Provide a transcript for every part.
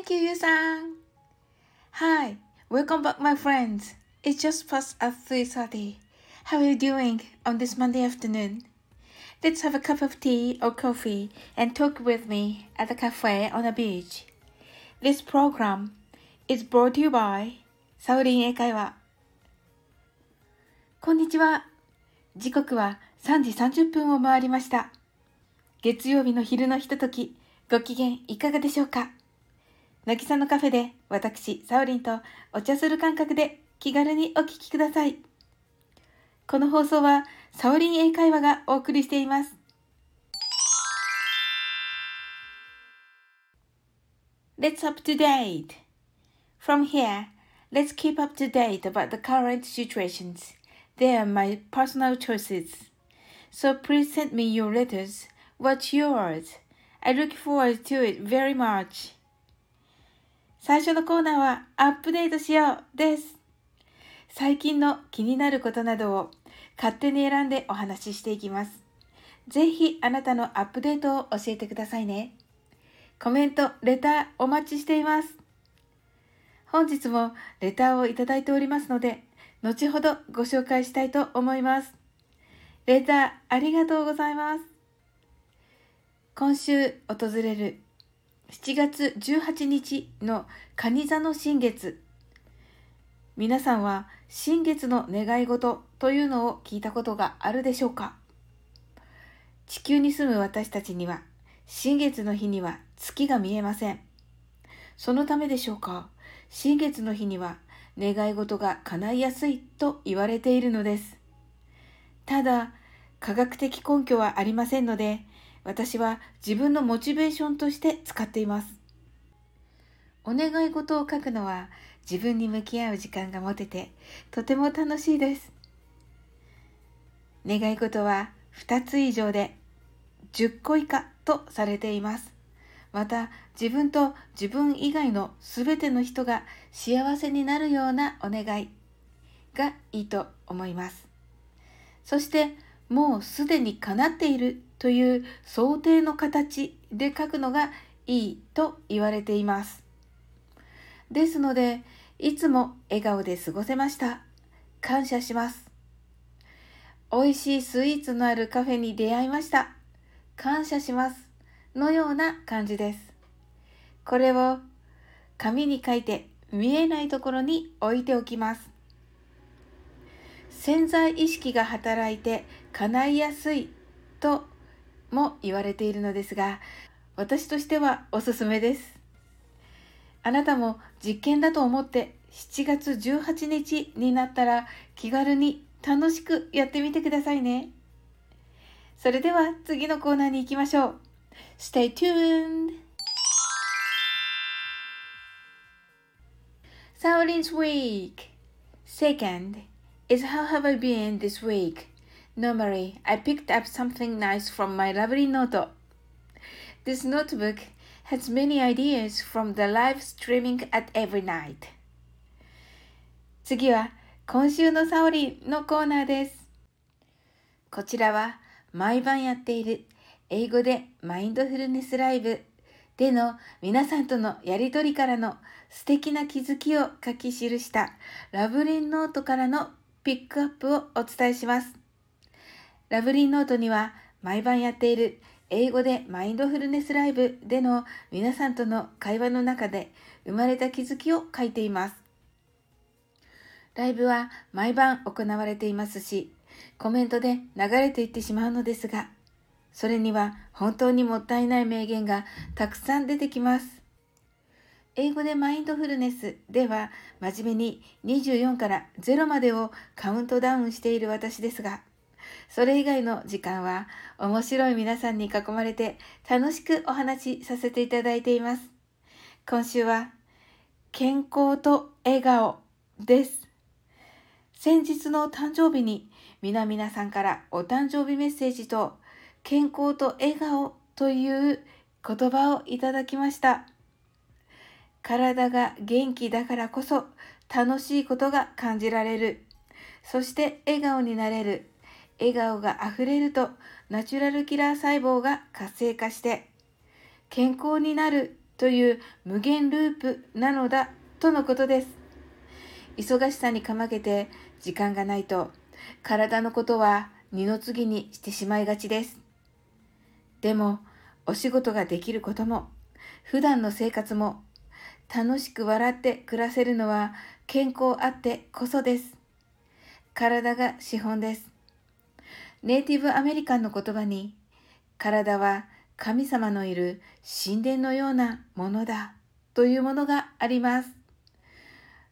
Thank you, Yu-san. Hi, welcome back, my friends. It's just past at 3.30. How are you doing on this Monday afternoon? Let's have a cup of tea or coffee and talk with me at the cafe on the beach. This program is brought to you by サウリン英会話。こんにちは。時刻は3時30分を回りました。月曜日の昼のひととき、ご機嫌いかがでしょうかなぎさのカフェで私、サウリンとお茶する感覚で気軽にお聞きください。この放送はサオリン英会話がお送りしています。Let's up to date. From here, let's keep up to date about the current situations. They are my personal choices. So please send me your letters. What's yours? I look forward to it very much. 最初のコーナーはアップデートしようです。最近の気になることなどを勝手に選んでお話ししていきます。ぜひあなたのアップデートを教えてくださいね。コメント、レターお待ちしています。本日もレターをいただいておりますので、後ほどご紹介したいと思います。レターありがとうございます。今週訪れる7月18日の蟹座の新月。皆さんは新月の願い事というのを聞いたことがあるでしょうか？地球に住む私たちには新月の日には月が見えません。そのためでしょうか？新月の日には願い事が叶いやすいと言われているのです。ただ、科学的根拠はありませんので、私は自分のモチベーションとして使っています。お願い事を書くのは自分に向き合う時間が持ててとても楽しいです。願い事は2つ以上で10個以下とされています。また自分と自分以外の全ての人が幸せになるようなお願いがいいと思います。そしてもうすでに叶っているという想定の形で書くのがいいと言われています。ですので、いつも笑顔で過ごせました。感謝します。美味しいスイーツのあるカフェに出会いました。感謝します。のような感じです。これを紙に書いて見えないところに置いておきます。潜在意識が働いて叶いやすいとも言われているのですが、私としてはおすすめです。あなたも実験だと思って7月18日になったら気軽に楽しくやってみてくださいね。それでは次のコーナーに行きましょう。Stay tuned! Saulin's Week Second is how have I been this week? Normally, I picked up something nice from my lovely note. This notebook has many ideas from the live streaming at every night. 次は今週のサオリンのコーナーです。こちらは毎晩やっている英語でマインドフルネスライブでの皆さんとのやりとりからの素敵な気づきを書き記したラブリンノートからのピックアップをお伝えします。ラブリーノートには毎晩やっている英語でマインドフルネスライブでの皆さんとの会話の中で生まれた気づきを書いています。ライブは毎晩行われていますし、コメントで流れていってしまうのですが、それには本当にもったいない名言がたくさん出てきます。英語でマインドフルネスでは真面目に24から0までをカウントダウンしている私ですが、それ以外の時間は面白い皆さんに囲まれて楽しくお話しさせていただいています。今週は健康と笑顔です。先日の誕生日に皆々さんからお誕生日メッセージと健康と笑顔という言葉をいただきました。体が元気だからこそ楽しいことが感じられる。そして笑顔になれる。笑顔が溢れるとナチュラルキラー細胞が活性化して健康になるという無限ループなのだとのことです。忙しさにかまけて時間がないと体のことは二の次にしてしまいがちです。でもお仕事ができることも普段の生活も楽しく笑って暮らせるのは健康あってこそです。体が資本です。ネイティブアメリカンの言葉に体は神様のいる神殿のようなものだというものがあります。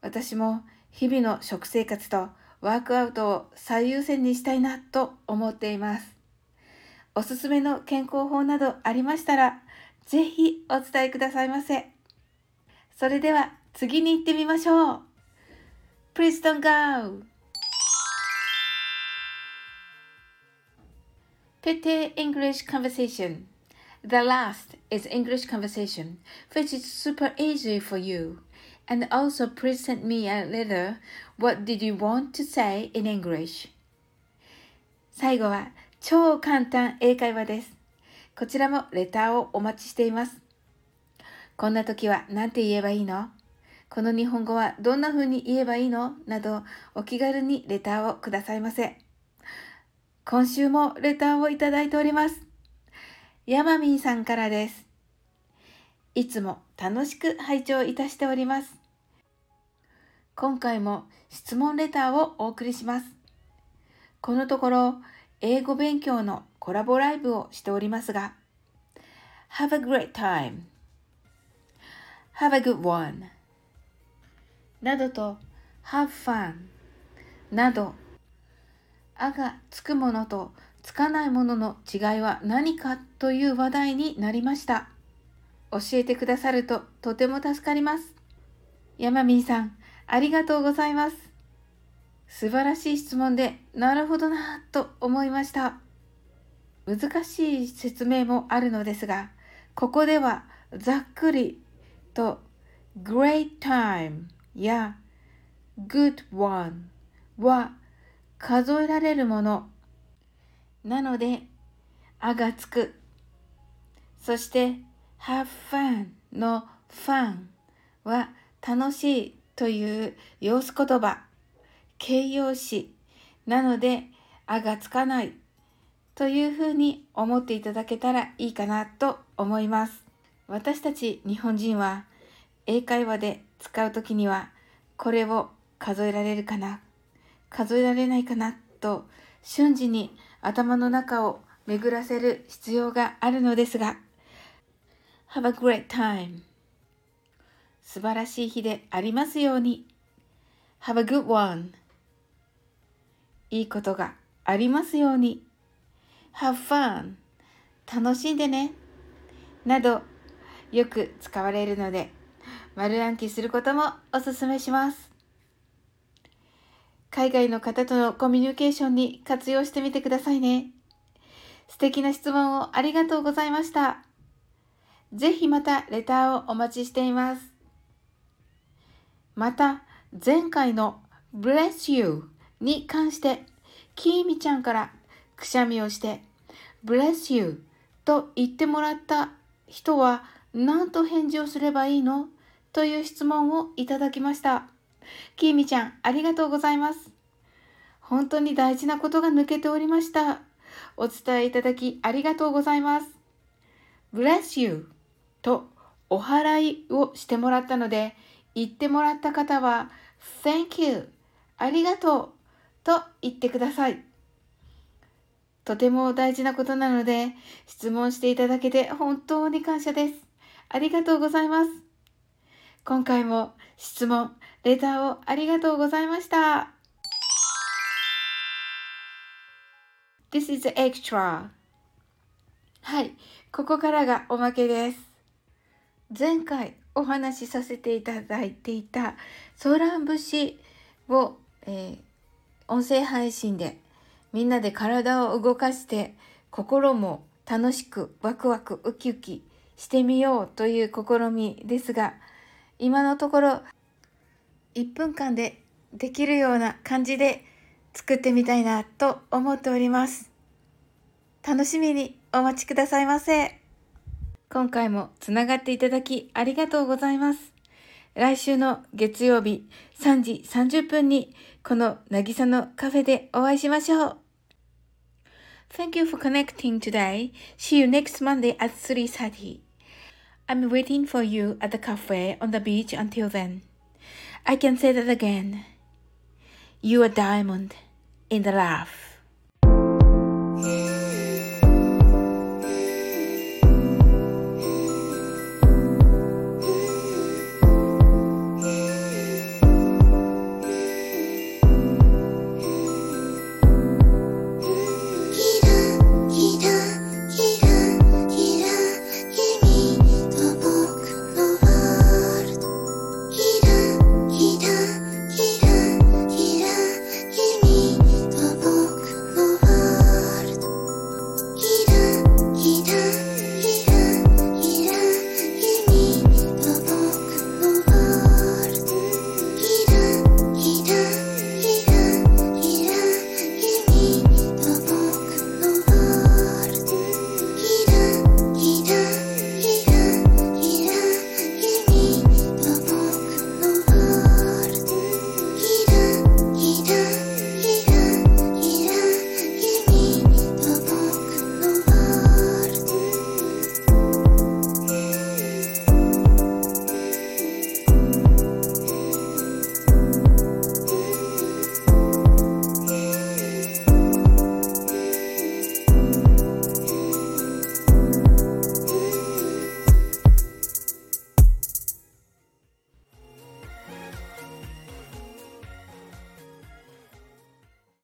私も日々の食生活とワークアウトを最優先にしたいなと思っています。おすすめの健康法などありましたら、ぜひお伝えくださいませ。それでは次に行ってみましょう。Please don't go! Pete English Conversation The last is English conversation, which is super easy for you. And also please send me a letter. What did you want to say in English? 最後は超簡単英会話です。こちらもレターをお待ちしています。こんな時は何て言えばいいのこの日本語はどんな風に言えばいいのなどお気軽にレターをくださいませ。今週もレターをいただいております。ヤマミーさんからです。いつも楽しく拝聴いたしております。今回も質問レターをお送りします。このところ、英語勉強のコラボライブをしておりますが、Have a great time. Have a good one. などと Have fun など、あがつくものとつかないものの違いは何かという話題になりました。教えてくださるととても助かります。ヤマミンさん、ありがとうございます。素晴らしい質問で、なるほどなぁと思いました。難しい説明もあるのですが、ここではざっくりと great time や good one は数えられるものなので、あがつく。そして、have fun の fun は楽しいという様子言葉、形容詞なので、あがつかないというふうに思っていただけたらいいかなと思います。私たち日本人は英会話で使うときにはこれを数えられるかな数えられないかなと瞬時に頭の中を巡らせる必要があるのですが Have a great time. 素晴らしい日でありますように。Have a good one. いいことがありますように。Have fun. 楽しんでね。などよく使われるので丸暗記することもおすすめします。海外の方とのコミュニケーションに活用してみてくださいね。素敵な質問をありがとうございました。ぜひまたレターをお待ちしています。また、前回の Bless You に関して、きーみちゃんからくしゃみをして Bless You と言ってもらった人は何と返事をすればいいの？という質問をいただきました。きーみちゃん、ありがとうございます。本当に大事なことが抜けておりました。お伝えいただきありがとうございます。bless you とお祓いをしてもらったので、言ってもらった方は thank you ありがとうと言ってください。とても大事なことなので、質問していただけて本当に感謝です。ありがとうございます。今回も質問、レターをありがとうございました。This is extra. はい、ここからがおまけです。前回お話しさせていただいていたソーラン節を、えー、音声配信でみんなで体を動かして心も楽しくワクワクウキウキしてみようという試みですが今のところ1分間でできるような感じで作ってみたいなと思っております。楽しみにお待ちくださいませ。今回もつながっていただきありがとうございます。来週の月曜日3時30分にこのなぎさのカフェでお会いしましょう。Thank you for connecting today. See you next Monday at 3.30. I'm waiting for you at the cafe on the beach until then. I can say that again. You are diamond in the rough.